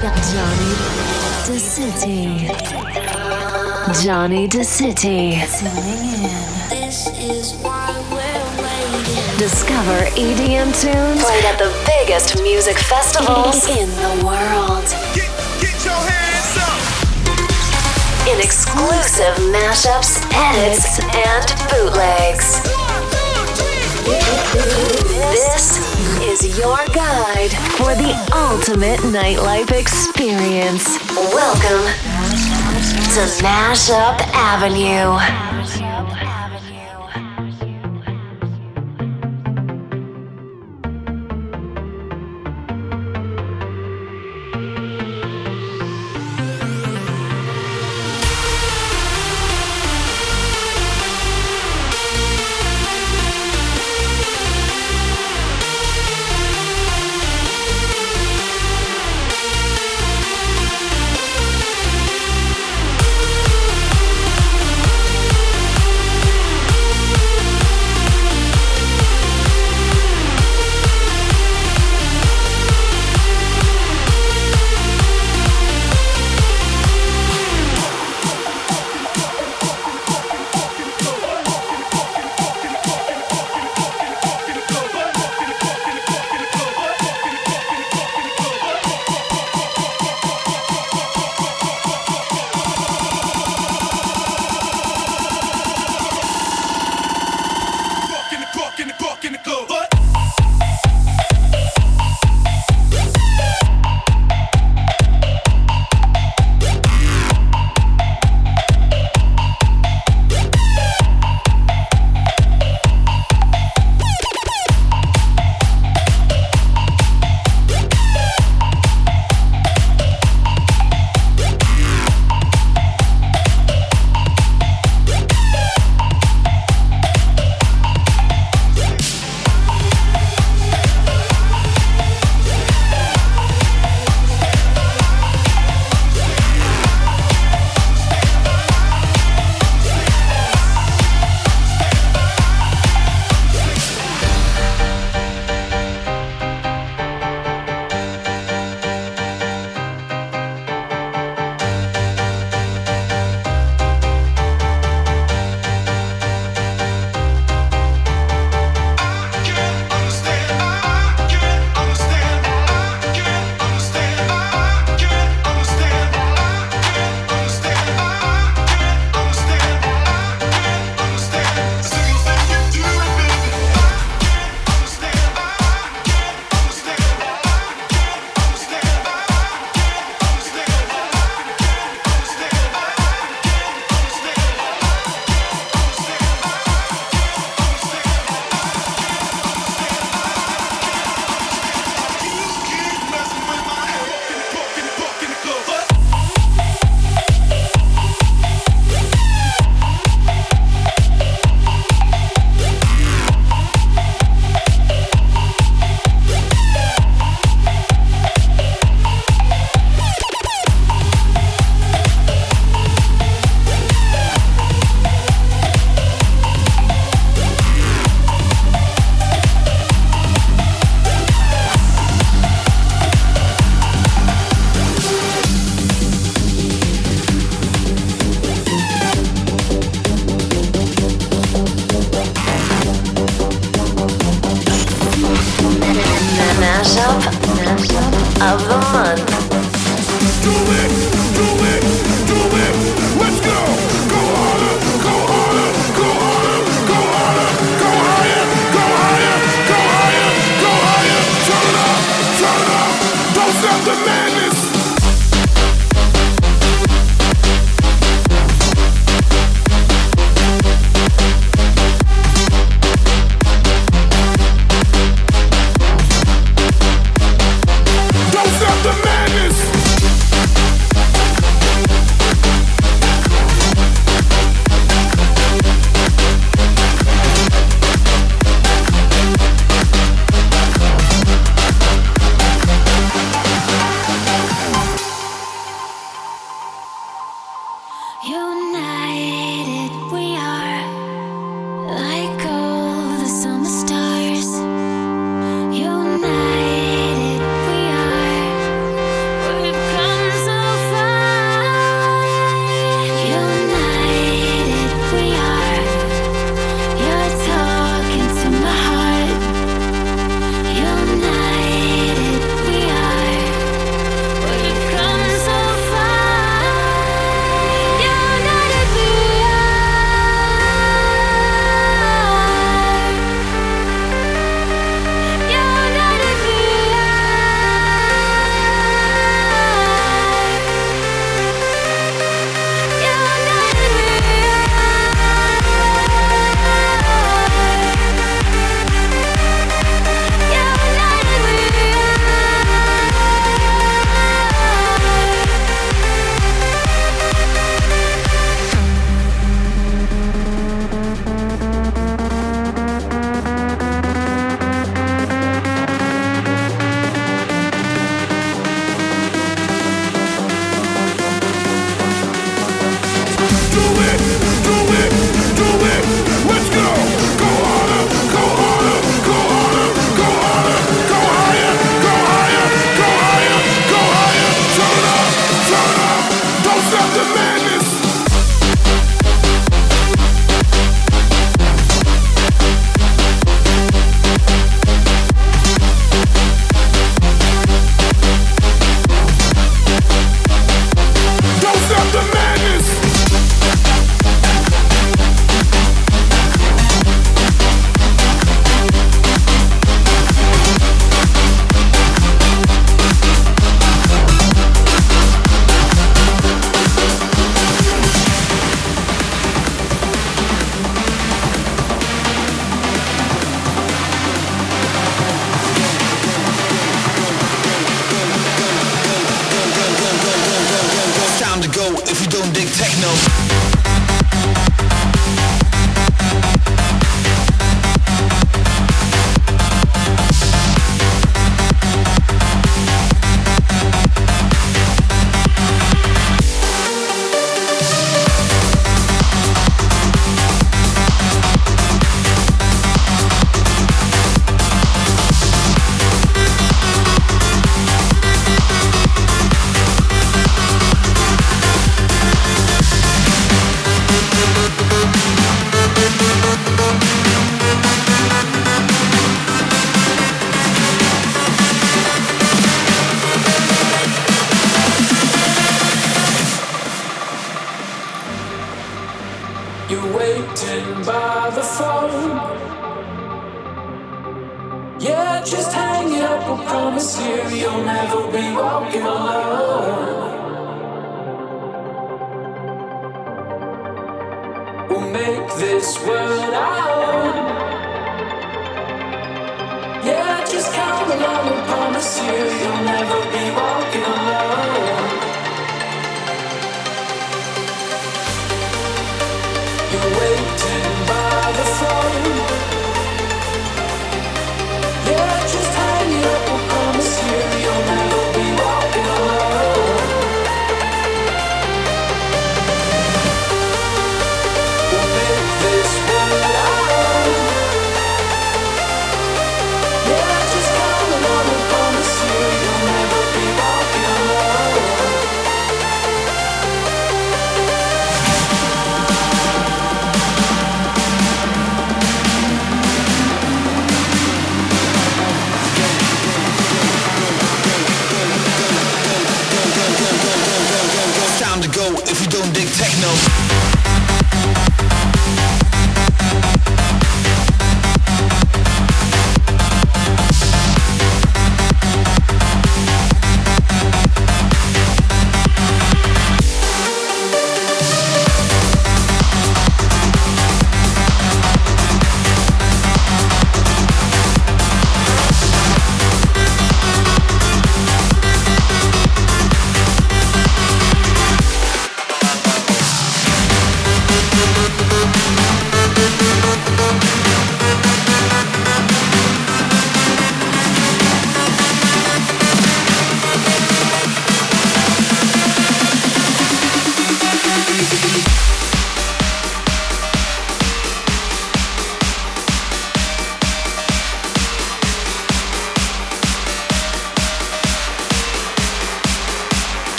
Johnny DeCity. Johnny the City. This is why we're waiting. Discover EDM tunes played at the biggest music festivals in the world. Get, get your hands up! In exclusive mashups, edits, and bootlegs. This is your guide for the ultimate nightlife experience. Welcome to Mashup Avenue.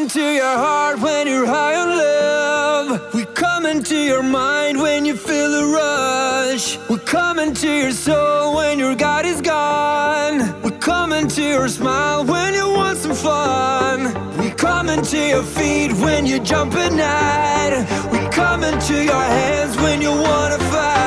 Into your heart when you're high on love. We come into your mind when you feel the rush. We come into your soul when your God is gone. We come into your smile when you want some fun. We come into your feet when you jump at night. We come into your hands when you wanna fight.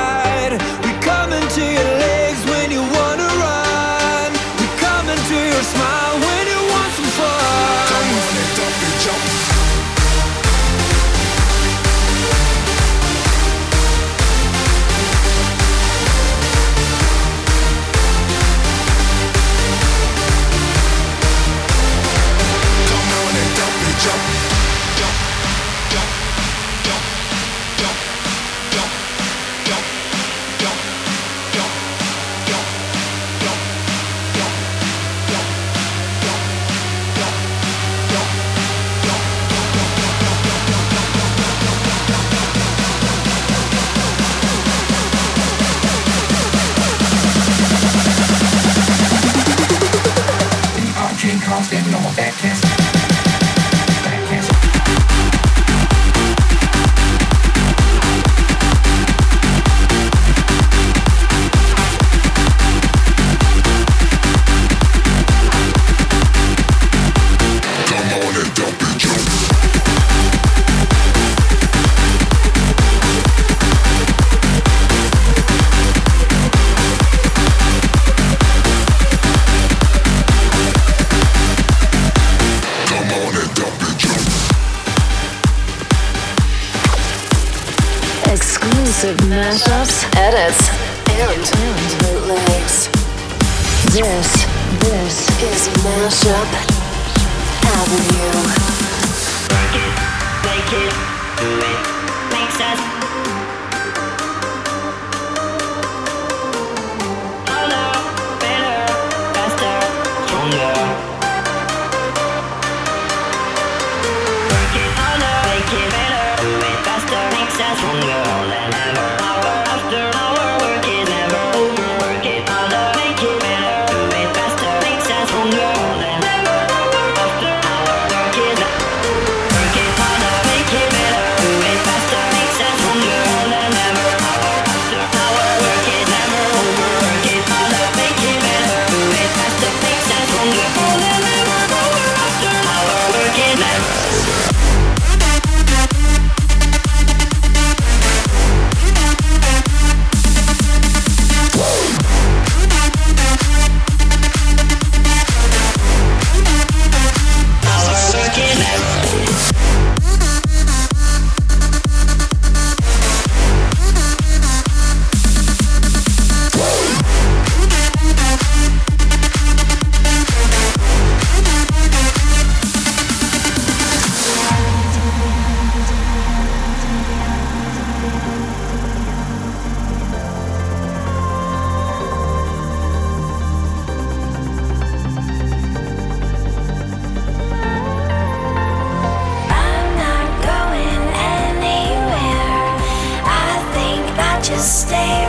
edits, and bootlegs. This, this is Mashup Avenue. Break it, break it, do it, makes us. just stay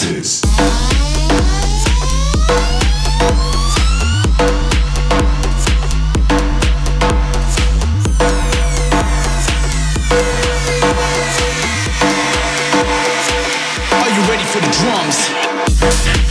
Are you ready for the drums?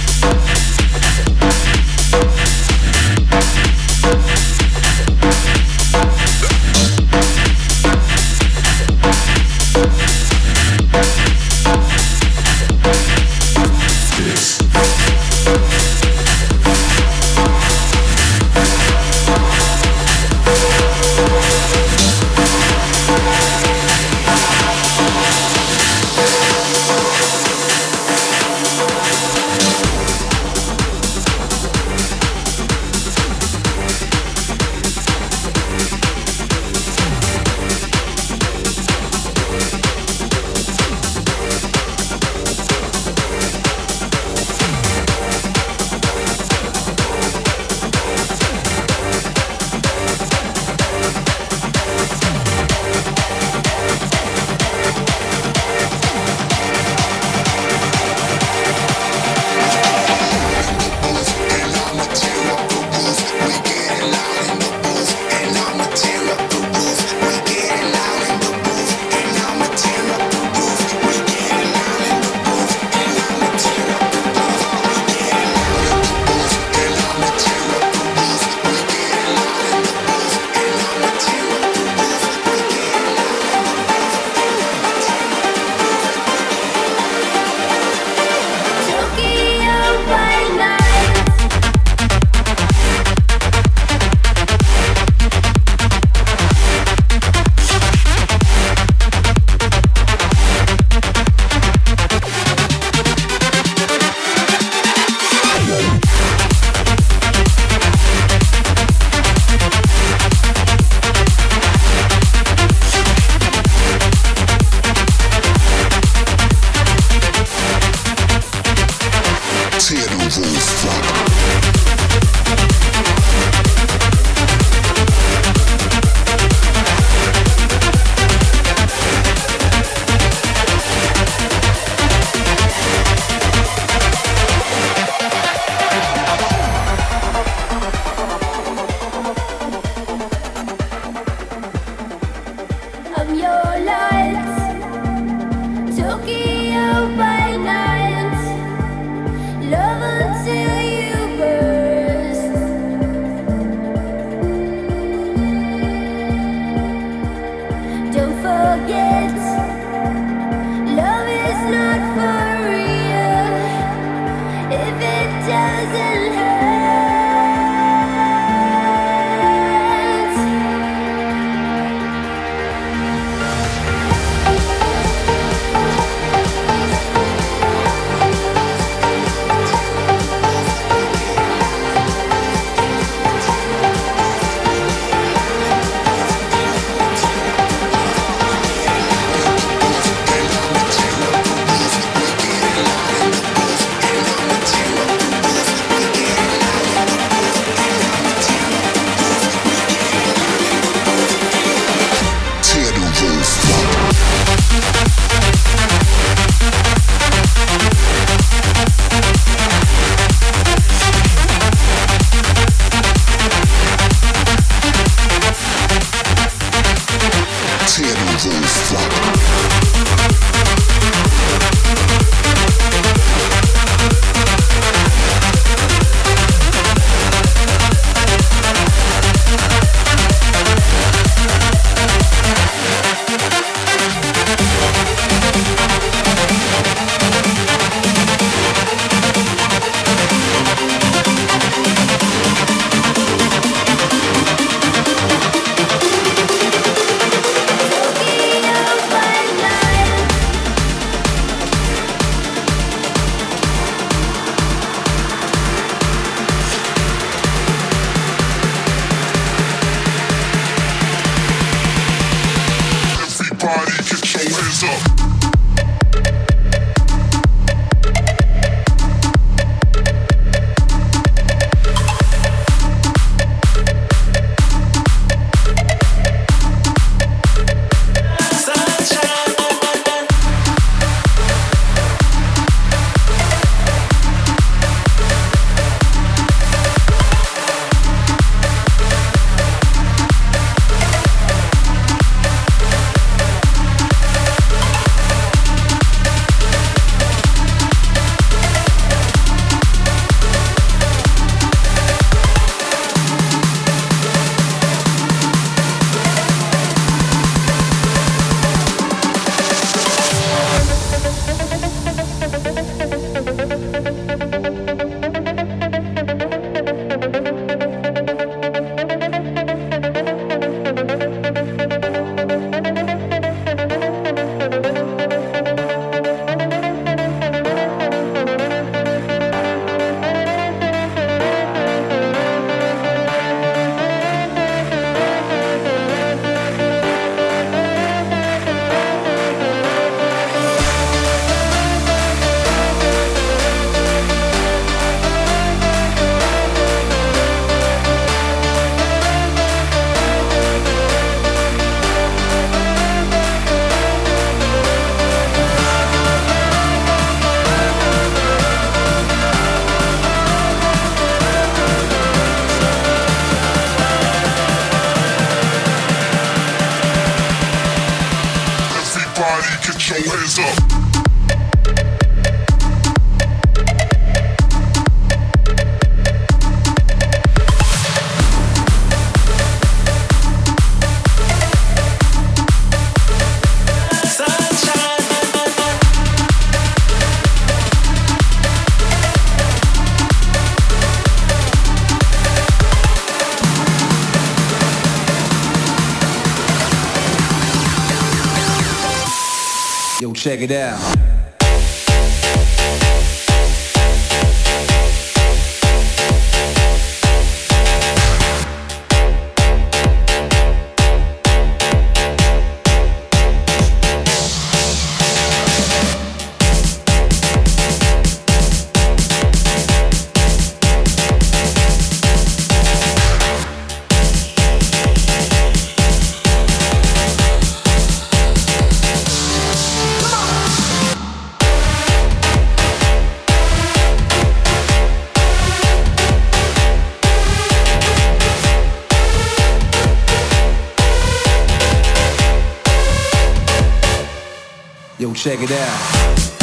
Check it out.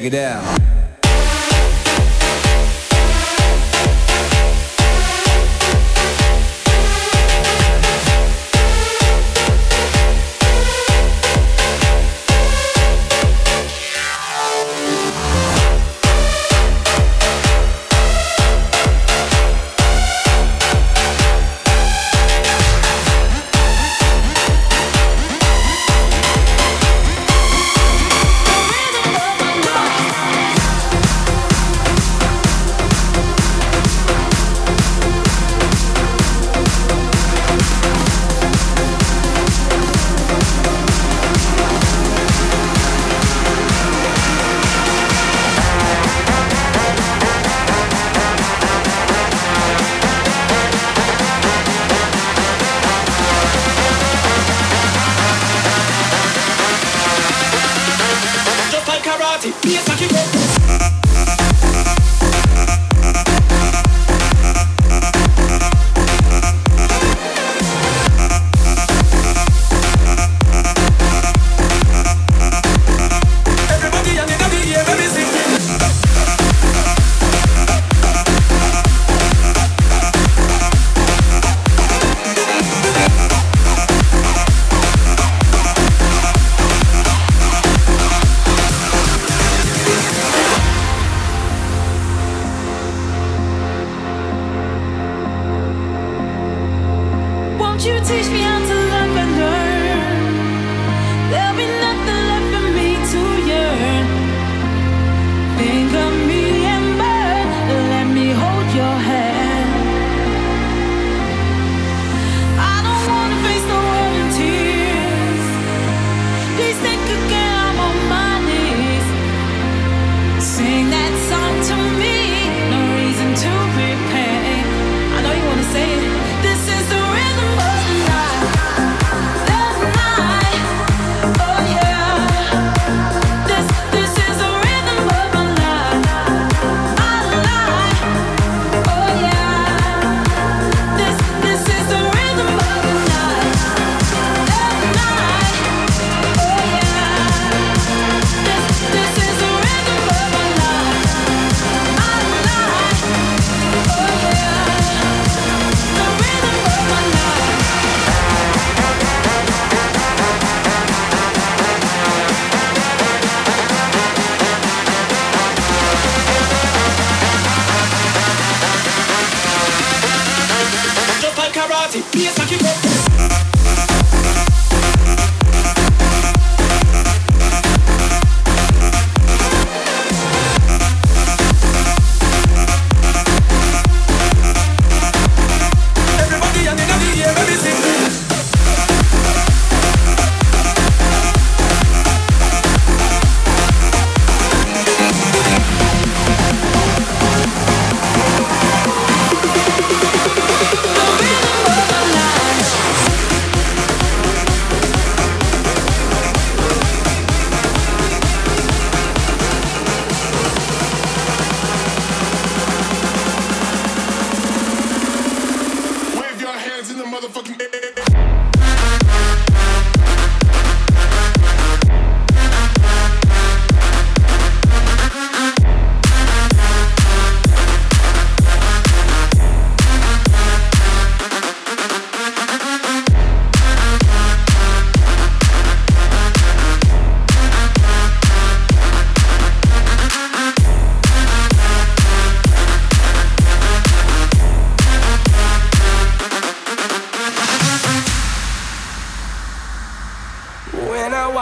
check it out.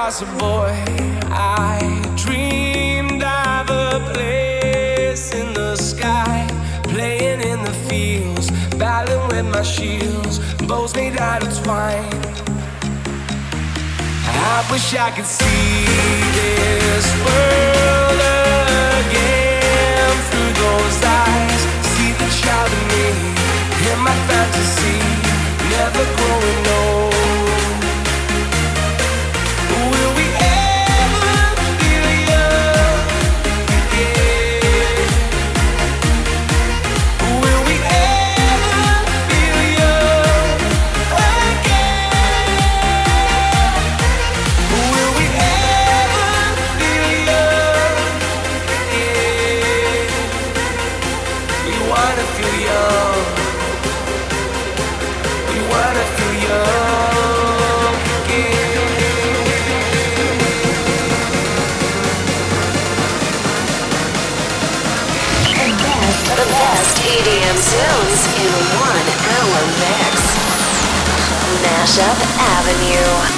was a boy, I dreamed of a place in the sky, playing in the fields, battling with my shields, bows made out of twine. I wish I could see this world again through those eyes, see the child in me, hear my fantasy, never growing old. Mashup Avenue.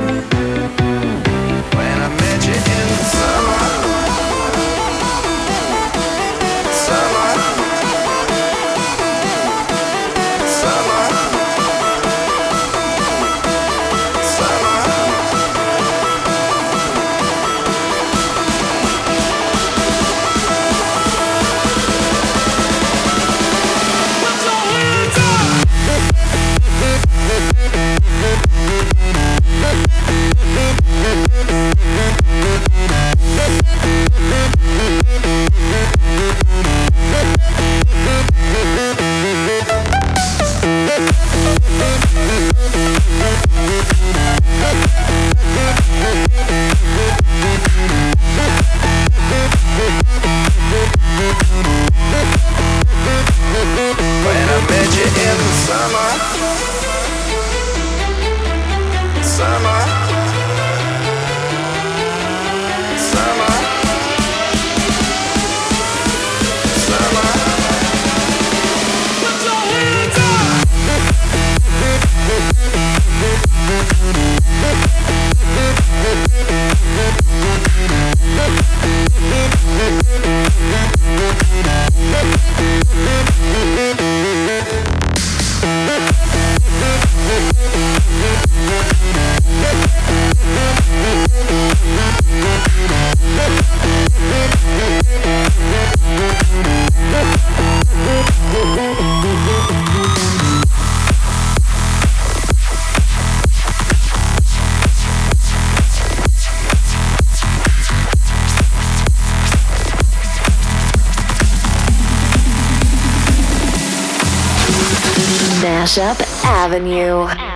Mashup Avenue.